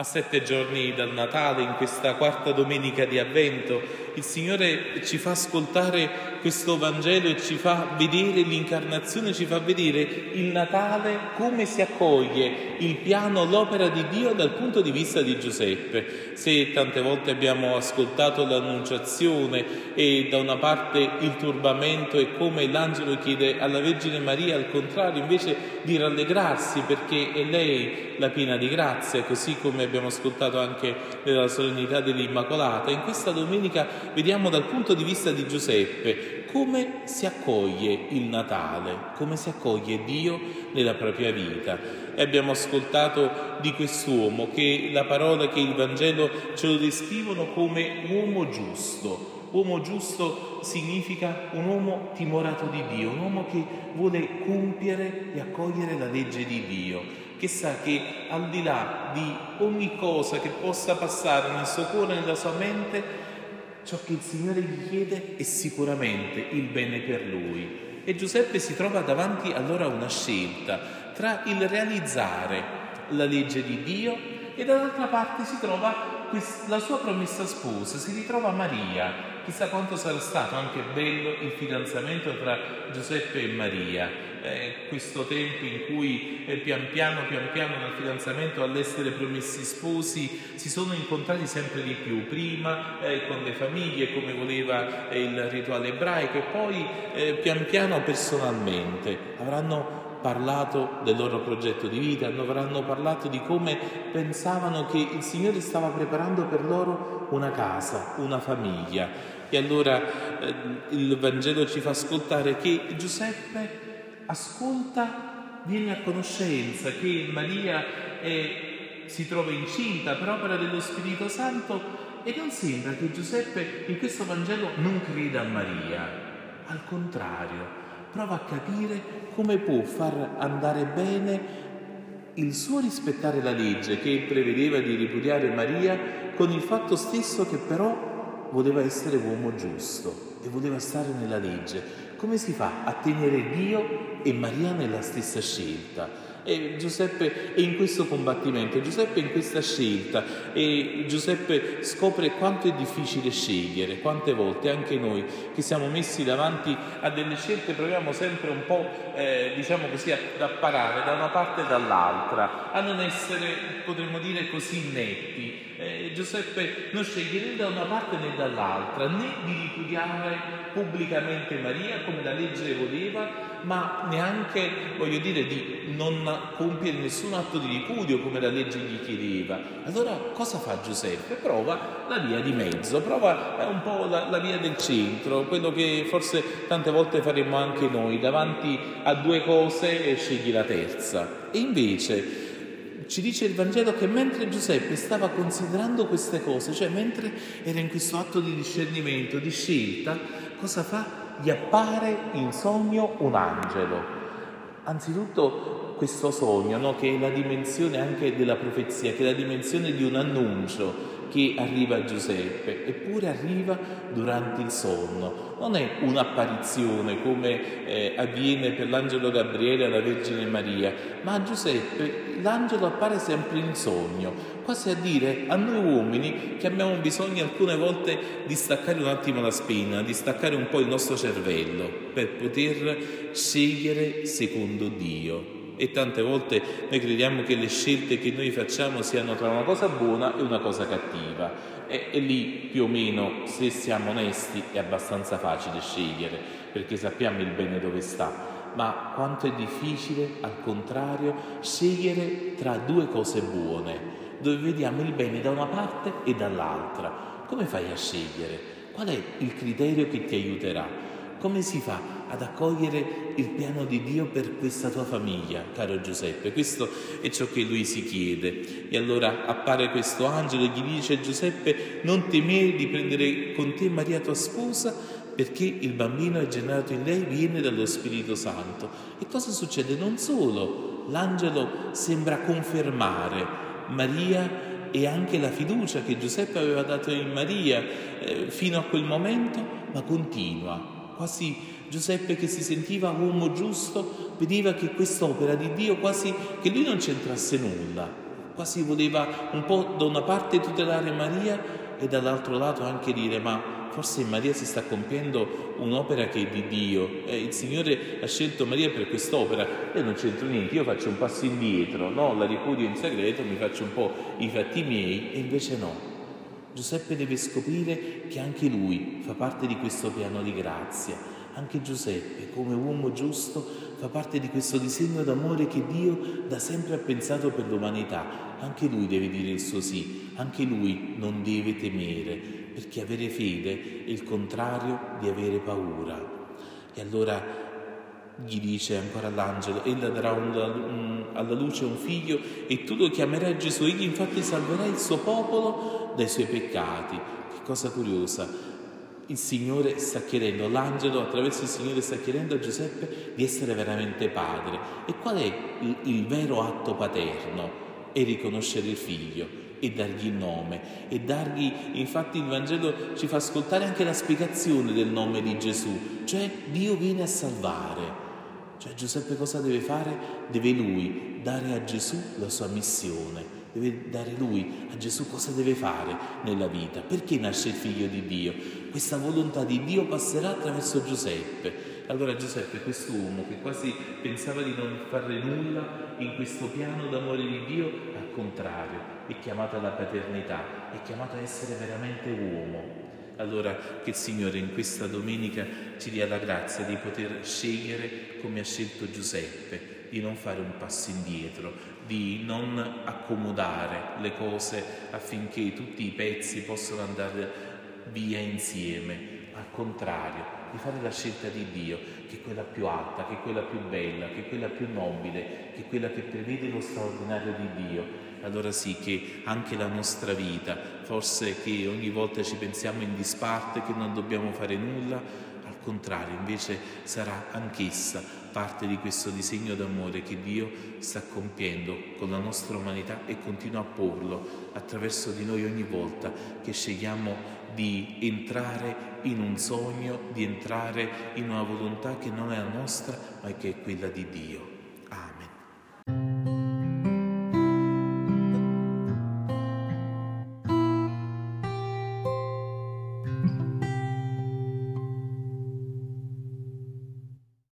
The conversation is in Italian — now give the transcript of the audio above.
A sette giorni dal Natale, in questa quarta domenica di Avvento, il Signore ci fa ascoltare questo Vangelo e ci fa vedere l'incarnazione, ci fa vedere il Natale come si accoglie il piano, l'opera di Dio dal punto di vista di Giuseppe. Se tante volte abbiamo ascoltato l'annunciazione e da una parte il turbamento e come l'angelo chiede alla Vergine Maria al contrario invece di rallegrarsi perché è lei la piena di grazia, così come abbiamo ascoltato anche nella solennità dell'Immacolata. In questa domenica vediamo dal punto di vista di Giuseppe come si accoglie il Natale, come si accoglie Dio nella propria vita. E abbiamo ascoltato di quest'uomo che la parola che il Vangelo ce lo descrivono come uomo giusto. Uomo giusto significa un uomo timorato di Dio, un uomo che vuole compiere e accogliere la legge di Dio, che sa che al di là di ogni cosa che possa passare nel suo cuore nella sua mente, ciò che il Signore gli chiede è sicuramente il bene per lui. E Giuseppe si trova davanti allora a una scelta tra il realizzare la legge di Dio e dall'altra parte si trova la sua promessa sposa, si ritrova Maria. Chissà quanto sarà stato anche bello il fidanzamento tra Giuseppe e Maria. Eh, questo tempo in cui eh, pian piano, pian piano nel fidanzamento all'essere promessi sposi si sono incontrati sempre di più, prima eh, con le famiglie come voleva eh, il rituale ebraico e poi eh, pian piano personalmente. Avranno parlato del loro progetto di vita, avranno parlato di come pensavano che il Signore stava preparando per loro una casa, una famiglia. E allora eh, il Vangelo ci fa ascoltare che Giuseppe ascolta, viene a conoscenza che Maria è, si trova incinta per opera dello Spirito Santo e non sembra che Giuseppe in questo Vangelo non creda a Maria, al contrario, prova a capire come può far andare bene il suo rispettare la legge che prevedeva di ripudiare Maria con il fatto stesso che però voleva essere uomo giusto e voleva stare nella legge. Come si fa a tenere Dio e Maria nella stessa scelta? E Giuseppe è in questo combattimento, Giuseppe è in questa scelta e Giuseppe scopre quanto è difficile scegliere, quante volte anche noi che siamo messi davanti a delle scelte proviamo sempre un po', eh, diciamo così, ad apparare da una parte e dall'altra, a non essere, potremmo dire, così netti. Eh, Giuseppe non sceglie né da una parte né dall'altra, né di ripudiare pubblicamente Maria come la legge voleva, ma neanche, voglio dire, di non compiere nessun atto di ripudio come la legge gli chiedeva. Allora cosa fa Giuseppe? Prova la via di mezzo, prova un po' la, la via del centro, quello che forse tante volte faremmo anche noi, davanti a due cose scegli la terza. E invece ci dice il Vangelo che mentre Giuseppe stava considerando queste cose, cioè mentre era in questo atto di discernimento, di scelta, cosa fa? Gli appare in sogno un angelo. Anzitutto questo sogno, no? che è la dimensione anche della profezia, che è la dimensione di un annuncio che arriva a Giuseppe, eppure arriva durante il sonno. Non è un'apparizione come eh, avviene per l'angelo Gabriele alla Vergine Maria, ma a Giuseppe l'angelo appare sempre in sogno, quasi a dire a noi uomini che abbiamo bisogno alcune volte di staccare un attimo la spina, di staccare un po' il nostro cervello per poter scegliere secondo Dio. E tante volte noi crediamo che le scelte che noi facciamo siano tra una cosa buona e una cosa cattiva. E, e lì più o meno, se siamo onesti, è abbastanza facile scegliere, perché sappiamo il bene dove sta ma quanto è difficile, al contrario, scegliere tra due cose buone, dove vediamo il bene da una parte e dall'altra. Come fai a scegliere? Qual è il criterio che ti aiuterà? Come si fa ad accogliere il piano di Dio per questa tua famiglia, caro Giuseppe? Questo è ciò che lui si chiede. E allora appare questo angelo e gli dice Giuseppe, non temere di prendere con te Maria tua sposa, perché il bambino è generato in lei viene dallo Spirito Santo. E cosa succede? Non solo, l'angelo sembra confermare Maria e anche la fiducia che Giuseppe aveva dato in Maria eh, fino a quel momento, ma continua quasi Giuseppe che si sentiva uomo giusto, vedeva che quest'opera di Dio quasi che lui non c'entrasse nulla, quasi voleva un po' da una parte tutelare Maria e dall'altro lato anche dire ma forse in Maria si sta compiendo un'opera che è di Dio. Eh, il Signore ha scelto Maria per quest'opera. Io non c'entro niente, io faccio un passo indietro, no? la ripudio in segreto, mi faccio un po' i fatti miei e invece no. Giuseppe deve scoprire che anche lui fa parte di questo piano di grazia. Anche Giuseppe, come uomo giusto, fa parte di questo disegno d'amore che Dio da sempre ha pensato per l'umanità. Anche lui deve dire il suo sì, anche lui non deve temere, perché avere fede è il contrario di avere paura. E allora gli dice ancora l'angelo, ella darà un, alla luce un figlio e tu lo chiamerai Gesù, egli infatti salverà il suo popolo dai suoi peccati. Che cosa curiosa, il Signore sta chiedendo, l'angelo attraverso il Signore sta chiedendo a Giuseppe di essere veramente padre. E qual è il, il vero atto paterno? È riconoscere il figlio e dargli il nome e dargli, infatti il Vangelo ci fa ascoltare anche la spiegazione del nome di Gesù, cioè Dio viene a salvare. Cioè Giuseppe cosa deve fare? Deve lui dare a Gesù la sua missione deve dare lui a Gesù cosa deve fare nella vita. Perché nasce il figlio di Dio? Questa volontà di Dio passerà attraverso Giuseppe. Allora Giuseppe, quest'uomo che quasi pensava di non fare nulla in questo piano d'amore di Dio, al contrario, è chiamato alla paternità, è chiamato a essere veramente uomo. Allora che il Signore in questa domenica ci dia la grazia di poter scegliere come ha scelto Giuseppe, di non fare un passo indietro, di non accomodare le cose affinché tutti i pezzi possano andare via insieme. Al contrario, di fare la scelta di Dio, che è quella più alta, che è quella più bella, che è quella più nobile, che è quella che prevede lo straordinario di Dio. Allora sì che anche la nostra vita, forse che ogni volta ci pensiamo in disparte, che non dobbiamo fare nulla, al contrario, invece sarà anch'essa parte di questo disegno d'amore che Dio sta compiendo con la nostra umanità e continua a porlo attraverso di noi ogni volta che scegliamo di entrare in un sogno, di entrare in una volontà che non è la nostra, ma che è quella di Dio.